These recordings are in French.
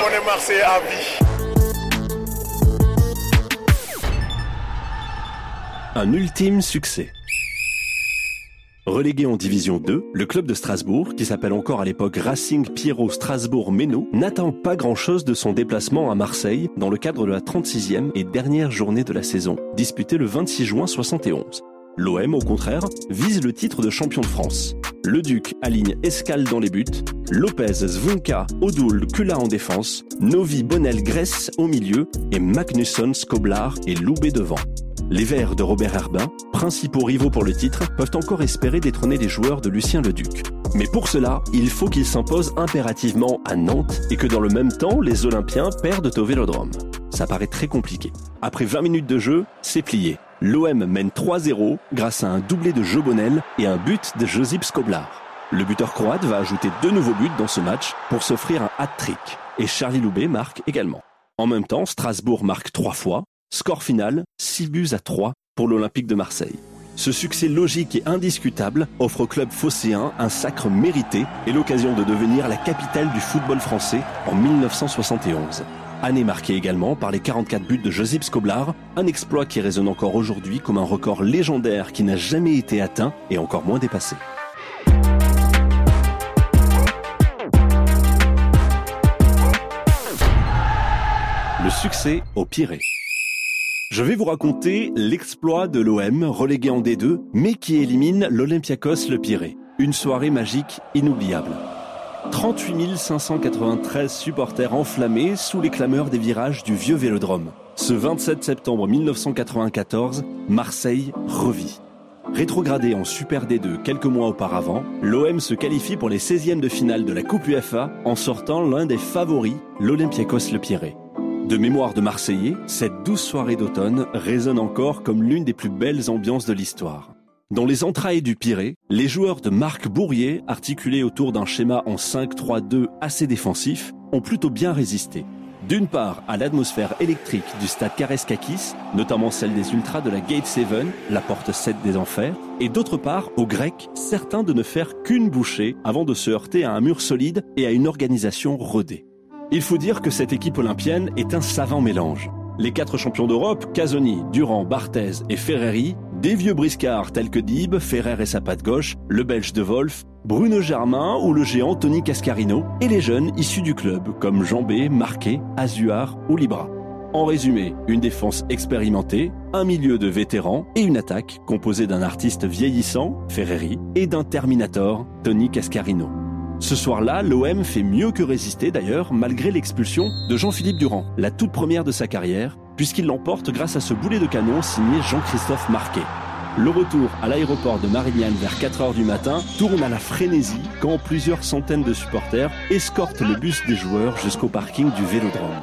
On est à vie. Un ultime succès. Relégué en Division 2, le club de Strasbourg, qui s'appelle encore à l'époque Racing Pierrot Strasbourg-Méno, n'attend pas grand-chose de son déplacement à Marseille dans le cadre de la 36e et dernière journée de la saison, disputée le 26 juin 71. L'OM, au contraire, vise le titre de champion de France. Le Duc aligne Escale dans les buts, Lopez, Zvonka, Odoul, Kula en défense, Novi, Bonnel, Grèce au milieu et Magnusson, Skoblar et Loubet devant. Les Verts de Robert Herbin, principaux rivaux pour le titre, peuvent encore espérer détrôner les joueurs de Lucien Leduc. Mais pour cela, il faut qu'ils s'imposent impérativement à Nantes et que dans le même temps, les Olympiens perdent au Vélodrome. Ça paraît très compliqué. Après 20 minutes de jeu, c'est plié. L'OM mène 3-0 grâce à un doublé de Jobonel et un but de Josip Skoblar. Le buteur croate va ajouter deux nouveaux buts dans ce match pour s'offrir un hat-trick. Et Charlie Loubet marque également. En même temps, Strasbourg marque trois fois, Score final, 6 buts à 3 pour l'Olympique de Marseille. Ce succès logique et indiscutable offre au club phocéen un sacre mérité et l'occasion de devenir la capitale du football français en 1971. Année marquée également par les 44 buts de Josip Skoblar, un exploit qui résonne encore aujourd'hui comme un record légendaire qui n'a jamais été atteint et encore moins dépassé. Le succès au Pirée. Je vais vous raconter l'exploit de l'OM relégué en D2, mais qui élimine l'Olympiakos Le Pirée. Une soirée magique inoubliable. 38 593 supporters enflammés sous les clameurs des virages du vieux Vélodrome. Ce 27 septembre 1994, Marseille revit. Rétrogradé en Super D2 quelques mois auparavant, l'OM se qualifie pour les 16e de finale de la Coupe UEFA en sortant l'un des favoris, l'Olympiakos Le Pirée. De mémoire de Marseillais, cette douce soirée d'automne résonne encore comme l'une des plus belles ambiances de l'histoire. Dans les entrailles du Pirée, les joueurs de Marc Bourrier, articulés autour d'un schéma en 5-3-2 assez défensif, ont plutôt bien résisté. D'une part, à l'atmosphère électrique du stade Kareskakis, notamment celle des Ultras de la Gate 7, la porte 7 des Enfers, et d'autre part aux Grecs, certains de ne faire qu'une bouchée avant de se heurter à un mur solide et à une organisation rodée. Il faut dire que cette équipe olympienne est un savant mélange. Les quatre champions d'Europe, Casoni, Durand, Barthez et Ferreri, des vieux briscards tels que Dib, Ferrer et sa patte gauche, le belge de Wolf, Bruno Germain ou le géant Tony Cascarino, et les jeunes issus du club comme Jambé, Marquet, Azuard ou Libra. En résumé, une défense expérimentée, un milieu de vétérans et une attaque composée d'un artiste vieillissant, Ferreri, et d'un Terminator, Tony Cascarino. Ce soir-là, l'OM fait mieux que résister d'ailleurs, malgré l'expulsion de Jean-Philippe Durand, la toute première de sa carrière, puisqu'il l'emporte grâce à ce boulet de canon signé Jean-Christophe Marquet. Le retour à l'aéroport de Marignane vers 4h du matin tourne à la frénésie quand plusieurs centaines de supporters escortent le bus des joueurs jusqu'au parking du Vélodrome.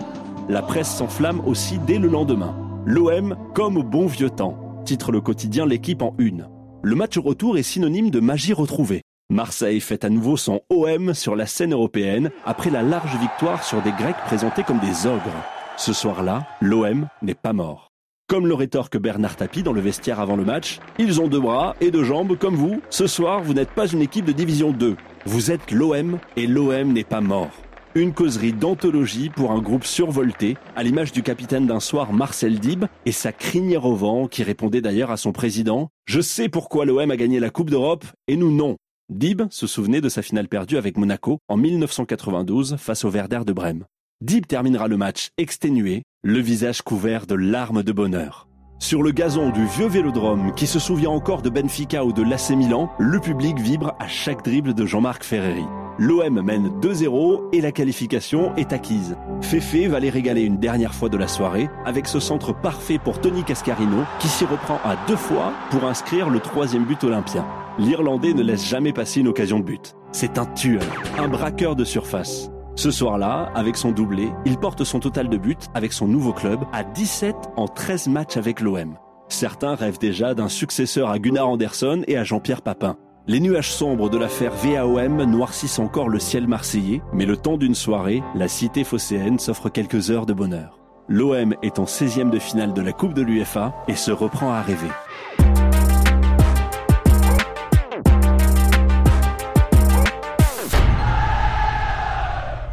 La presse s'enflamme aussi dès le lendemain. L'OM comme au bon vieux temps, titre le quotidien L'équipe en une. Le match retour est synonyme de magie retrouvée. Marseille fait à nouveau son OM sur la scène européenne après la large victoire sur des Grecs présentés comme des ogres. Ce soir-là, l'OM n'est pas mort. Comme le rétorque Bernard Tapie dans le vestiaire avant le match, ils ont deux bras et deux jambes comme vous. Ce soir, vous n'êtes pas une équipe de division 2. Vous êtes l'OM et l'OM n'est pas mort. Une causerie d'anthologie pour un groupe survolté, à l'image du capitaine d'un soir Marcel Dib et sa crinière au vent qui répondait d'ailleurs à son président Je sais pourquoi l'OM a gagné la Coupe d'Europe et nous non. Dib se souvenait de sa finale perdue avec Monaco en 1992 face au Werder de Brême. Dib terminera le match exténué, le visage couvert de larmes de bonheur. Sur le gazon du vieux vélodrome qui se souvient encore de Benfica ou de l'AC Milan, le public vibre à chaque dribble de Jean-Marc Ferreri. L'OM mène 2-0 et la qualification est acquise. Fefe va les régaler une dernière fois de la soirée avec ce centre parfait pour Tony Cascarino qui s'y reprend à deux fois pour inscrire le troisième but olympien l'Irlandais ne laisse jamais passer une occasion de but. C'est un tueur, un braqueur de surface. Ce soir-là, avec son doublé, il porte son total de buts avec son nouveau club à 17 en 13 matchs avec l'OM. Certains rêvent déjà d'un successeur à Gunnar Anderson et à Jean-Pierre Papin. Les nuages sombres de l'affaire VAOM noircissent encore le ciel marseillais, mais le temps d'une soirée, la cité phocéenne s'offre quelques heures de bonheur. L'OM est en 16e de finale de la Coupe de l'UFA et se reprend à rêver.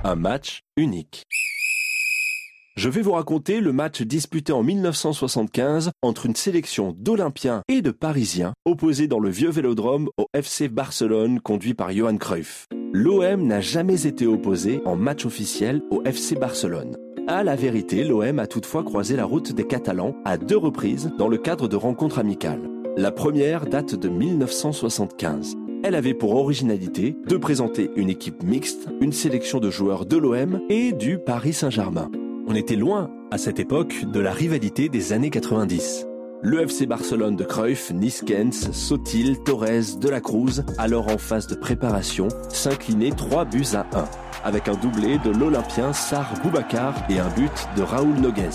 Un match unique. Je vais vous raconter le match disputé en 1975 entre une sélection d'Olympiens et de Parisiens opposés dans le vieux vélodrome au FC Barcelone conduit par Johan Cruyff. L'OM n'a jamais été opposé en match officiel au FC Barcelone. À la vérité, l'OM a toutefois croisé la route des Catalans à deux reprises dans le cadre de rencontres amicales. La première date de 1975. Elle avait pour originalité de présenter une équipe mixte, une sélection de joueurs de l'OM et du Paris Saint-Germain. On était loin, à cette époque, de la rivalité des années 90. Le FC Barcelone de Cruyff, Niskens, Sotil, Torres, De la Cruz, alors en phase de préparation, s'inclinait 3 buts à 1, avec un doublé de l'Olympien Sar Boubacar et un but de Raoul Nogues.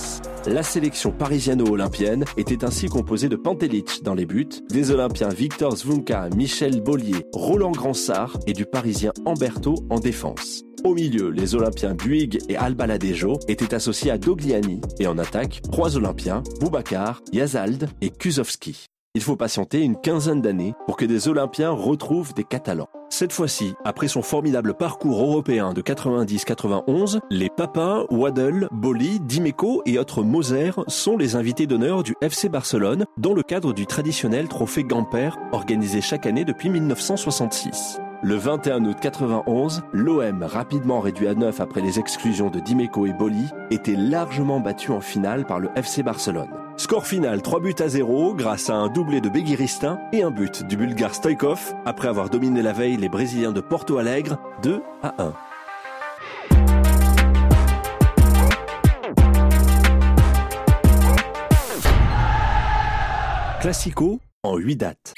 La sélection parisiano-olympienne était ainsi composée de Pantelic dans les buts, des Olympiens Victor Zvunka, Michel Bollier, Roland Gransart et du Parisien Amberto en défense. Au milieu, les Olympiens Buig et Albaladejo étaient associés à Dogliani et en attaque, trois Olympiens, Boubacar, Yazald et Kuzovski. Il faut patienter une quinzaine d'années pour que des Olympiens retrouvent des Catalans. Cette fois-ci, après son formidable parcours européen de 90-91, les Papins, Waddle, Boli, Dimeco et autres Moser sont les invités d'honneur du FC Barcelone dans le cadre du traditionnel trophée Gamper organisé chaque année depuis 1966. Le 21 août 91, l'OM, rapidement réduit à 9 après les exclusions de Dimeco et Boli, était largement battu en finale par le FC Barcelone. Score final 3 buts à 0 grâce à un doublé de Beguiristin et un but du Bulgare Stoikov après avoir dominé la veille les Brésiliens de Porto Alegre 2 à 1. Classico en 8 dates.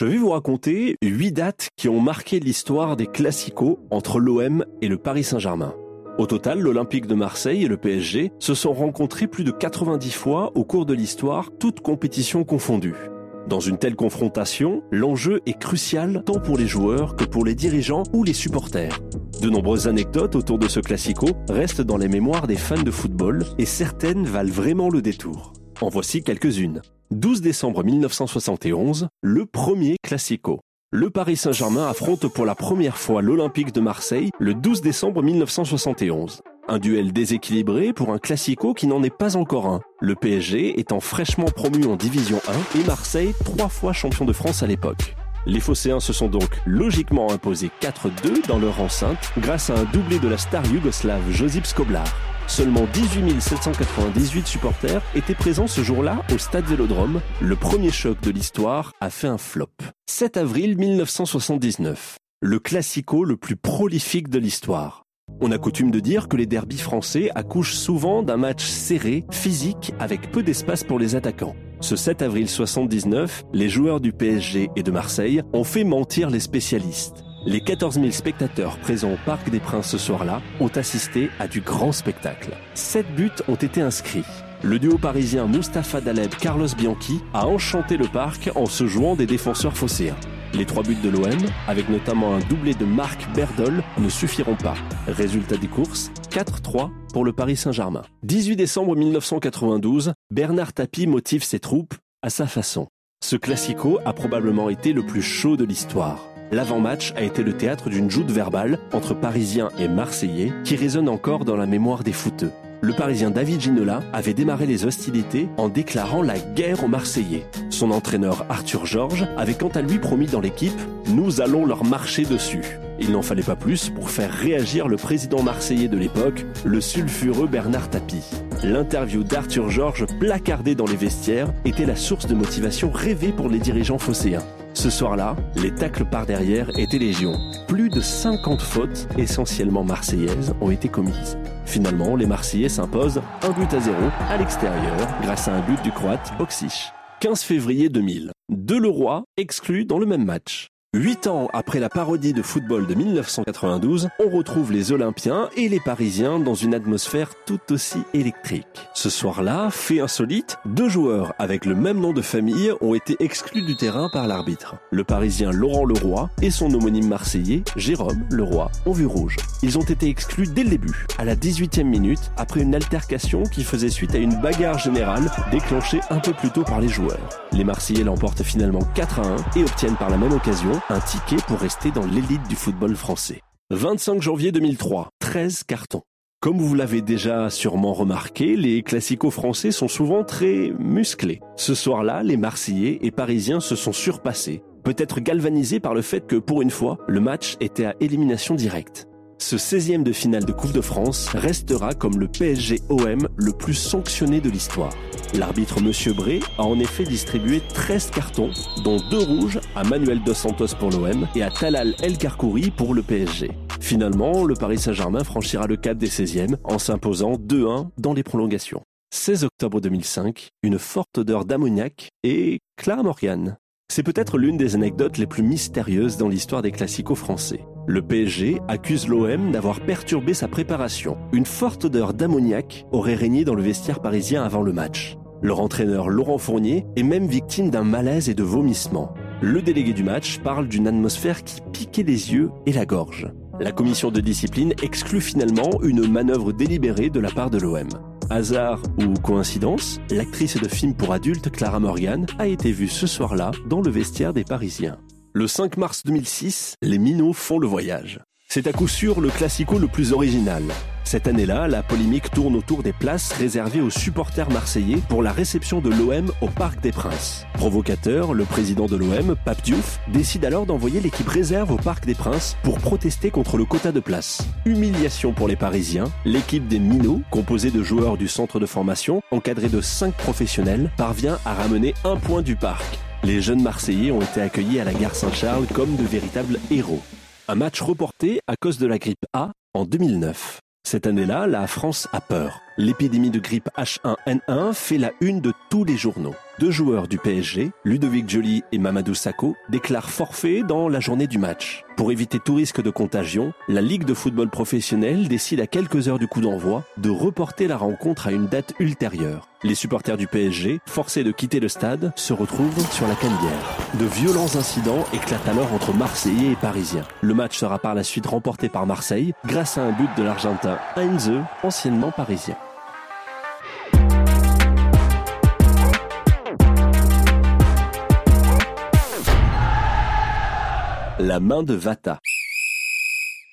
Je vais vous raconter 8 dates qui ont marqué l'histoire des classicos entre l'OM et le Paris Saint-Germain. Au total, l'Olympique de Marseille et le PSG se sont rencontrés plus de 90 fois au cours de l'histoire, toutes compétitions confondues. Dans une telle confrontation, l'enjeu est crucial tant pour les joueurs que pour les dirigeants ou les supporters. De nombreuses anecdotes autour de ce classico restent dans les mémoires des fans de football et certaines valent vraiment le détour. En voici quelques-unes. 12 décembre 1971, le premier classico. Le Paris Saint-Germain affronte pour la première fois l'Olympique de Marseille le 12 décembre 1971. Un duel déséquilibré pour un classico qui n'en est pas encore un. Le PSG étant fraîchement promu en Division 1 et Marseille trois fois champion de France à l'époque. Les Phocéens se sont donc logiquement imposés 4-2 dans leur enceinte grâce à un doublé de la star yougoslave Josip Skoblar. Seulement 18 798 supporters étaient présents ce jour-là au stade Vélodrome. Le premier choc de l'histoire a fait un flop. 7 avril 1979. Le classico le plus prolifique de l'histoire. On a coutume de dire que les derbys français accouchent souvent d'un match serré, physique, avec peu d'espace pour les attaquants. Ce 7 avril 79, les joueurs du PSG et de Marseille ont fait mentir les spécialistes. Les 14 000 spectateurs présents au Parc des Princes ce soir-là ont assisté à du grand spectacle. Sept buts ont été inscrits. Le duo parisien Mustapha Daleb Carlos Bianchi a enchanté le parc en se jouant des défenseurs phocéens. Les trois buts de l'OM, avec notamment un doublé de Marc Berdol, ne suffiront pas. Résultat des courses, 4-3 pour le Paris Saint-Germain. 18 décembre 1992, Bernard Tapie motive ses troupes à sa façon. Ce classico a probablement été le plus chaud de l'histoire. L'avant-match a été le théâtre d'une joute verbale entre Parisiens et Marseillais qui résonne encore dans la mémoire des footeux. Le Parisien David Ginola avait démarré les hostilités en déclarant la guerre aux Marseillais. Son entraîneur Arthur Georges avait quant à lui promis dans l'équipe ⁇ Nous allons leur marcher dessus ⁇ Il n'en fallait pas plus pour faire réagir le président marseillais de l'époque, le sulfureux Bernard Tapie. L'interview d'Arthur Georges placardé dans les vestiaires était la source de motivation rêvée pour les dirigeants phocéens. Ce soir-là, les tacles par derrière étaient légion. Plus de 50 fautes, essentiellement marseillaises, ont été commises. Finalement, les Marseillais s'imposent un but à zéro à l'extérieur grâce à un but du Croate Boxic. 15 février 2000. Deleroy exclu dans le même match. Huit ans après la parodie de football de 1992, on retrouve les Olympiens et les Parisiens dans une atmosphère tout aussi électrique. Ce soir-là, fait insolite, deux joueurs avec le même nom de famille ont été exclus du terrain par l'arbitre. Le Parisien Laurent Leroy et son homonyme marseillais Jérôme Leroy ont vu rouge. Ils ont été exclus dès le début, à la 18e minute, après une altercation qui faisait suite à une bagarre générale déclenchée un peu plus tôt par les joueurs. Les Marseillais l'emportent finalement 4 à 1 et obtiennent par la même occasion un ticket pour rester dans l'élite du football français. 25 janvier 2003, 13 cartons. Comme vous l'avez déjà sûrement remarqué, les classicos français sont souvent très musclés. Ce soir-là, les Marseillais et Parisiens se sont surpassés, peut-être galvanisés par le fait que pour une fois, le match était à élimination directe. Ce 16e de finale de Coupe de France restera comme le PSG-OM le plus sanctionné de l'histoire. L'arbitre Monsieur Bré a en effet distribué 13 cartons, dont deux rouges à Manuel Dos Santos pour l'OM et à Talal El Karkouri pour le PSG. Finalement, le Paris Saint-Germain franchira le cap des 16e en s'imposant 2-1 dans les prolongations. 16 octobre 2005, une forte odeur d'ammoniac et Clara Morgan. C'est peut-être l'une des anecdotes les plus mystérieuses dans l'histoire des classicos français. Le PSG accuse l'OM d'avoir perturbé sa préparation. Une forte odeur d'ammoniac aurait régné dans le vestiaire parisien avant le match. Leur entraîneur Laurent Fournier est même victime d'un malaise et de vomissements. Le délégué du match parle d'une atmosphère qui piquait les yeux et la gorge. La commission de discipline exclut finalement une manœuvre délibérée de la part de l'OM. Hasard ou coïncidence, l'actrice de film pour adultes Clara Morgan a été vue ce soir-là dans le vestiaire des Parisiens. Le 5 mars 2006, les Minots font le voyage. C'est à coup sûr le classico le plus original. Cette année-là, la polémique tourne autour des places réservées aux supporters marseillais pour la réception de l'OM au Parc des Princes. Provocateur, le président de l'OM, Pape Diouf, décide alors d'envoyer l'équipe réserve au Parc des Princes pour protester contre le quota de places. Humiliation pour les Parisiens, l'équipe des Minots, composée de joueurs du centre de formation, encadrée de 5 professionnels, parvient à ramener un point du parc. Les jeunes Marseillais ont été accueillis à la gare Saint-Charles comme de véritables héros. Un match reporté à cause de la grippe A en 2009. Cette année-là, la France a peur. L'épidémie de grippe H1N1 fait la une de tous les journaux. Deux joueurs du PSG, Ludovic Joly et Mamadou Sakho, déclarent forfait dans la journée du match. Pour éviter tout risque de contagion, la Ligue de football professionnel décide à quelques heures du coup d'envoi de reporter la rencontre à une date ultérieure. Les supporters du PSG, forcés de quitter le stade, se retrouvent sur la Canebière. De violents incidents éclatent alors entre Marseillais et Parisiens. Le match sera par la suite remporté par Marseille grâce à un but de l'Argentin Heinze, anciennement parisien. La main de Vata.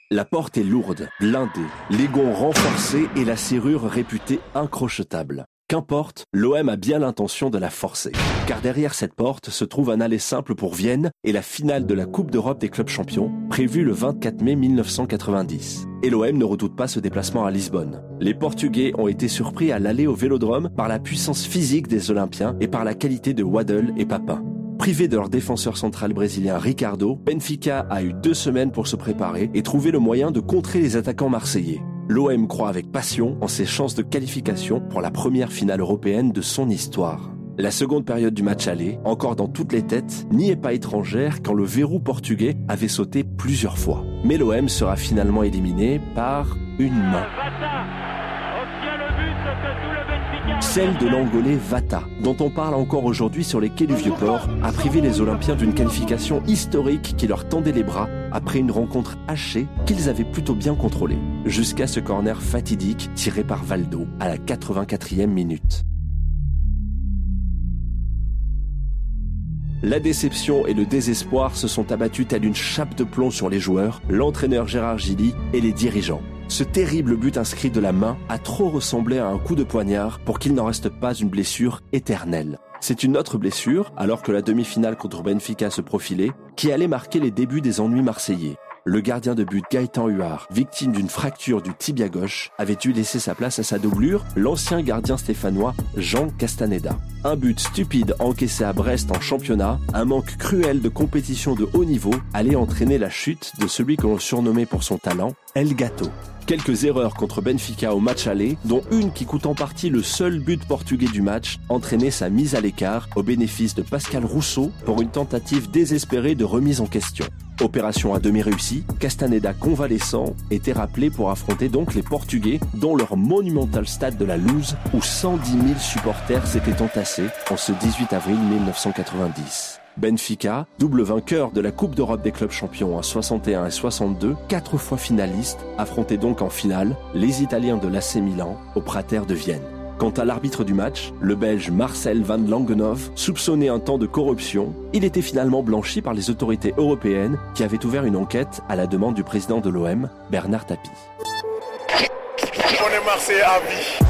La porte est lourde, blindée, les gonds renforcés et la serrure réputée incrochetable. Qu'importe, l'OM a bien l'intention de la forcer. Car derrière cette porte se trouve un aller simple pour Vienne et la finale de la Coupe d'Europe des clubs champions, prévue le 24 mai 1990. Et l'OM ne redoute pas ce déplacement à Lisbonne. Les Portugais ont été surpris à l'aller au Vélodrome par la puissance physique des Olympiens et par la qualité de Waddle et Papin. Privé de leur défenseur central brésilien Ricardo, Benfica a eu deux semaines pour se préparer et trouver le moyen de contrer les attaquants marseillais. L'OM croit avec passion en ses chances de qualification pour la première finale européenne de son histoire. La seconde période du match aller, encore dans toutes les têtes, n'y est pas étrangère quand le verrou portugais avait sauté plusieurs fois. Mais l'OM sera finalement éliminé par une main celle de l'Angolais Vata, dont on parle encore aujourd'hui sur les quais du Vieux-Port, a privé les Olympiens d'une qualification historique qui leur tendait les bras après une rencontre hachée qu'ils avaient plutôt bien contrôlée, jusqu'à ce corner fatidique tiré par Valdo à la 84e minute. La déception et le désespoir se sont abattus telle une chape de plomb sur les joueurs, l'entraîneur Gérard Gilly et les dirigeants. Ce terrible but inscrit de la main a trop ressemblé à un coup de poignard pour qu'il n'en reste pas une blessure éternelle. C'est une autre blessure, alors que la demi-finale contre Benfica se profilait, qui allait marquer les débuts des ennuis marseillais. Le gardien de but Gaëtan Huard, victime d'une fracture du tibia gauche, avait dû laisser sa place à sa doublure, l'ancien gardien stéphanois Jean Castaneda. Un but stupide encaissé à Brest en championnat, un manque cruel de compétition de haut niveau allait entraîner la chute de celui que l'on surnommait pour son talent El Gato. Quelques erreurs contre Benfica au match aller, dont une qui coûte en partie le seul but portugais du match, entraînait sa mise à l'écart au bénéfice de Pascal Rousseau pour une tentative désespérée de remise en question. Opération à demi réussie, Castaneda convalescent était rappelé pour affronter donc les Portugais, dont leur monumental stade de la Louse, où 110 000 supporters s'étaient entassés en ce 18 avril 1990. Benfica, double vainqueur de la Coupe d'Europe des clubs champions en 61 et 62, quatre fois finaliste, affrontait donc en finale les Italiens de l'AC Milan au Prater de Vienne. Quant à l'arbitre du match, le Belge Marcel van Langenov, soupçonné un temps de corruption, il était finalement blanchi par les autorités européennes qui avaient ouvert une enquête à la demande du président de l'OM, Bernard Tapie. On est Marseillais à vie.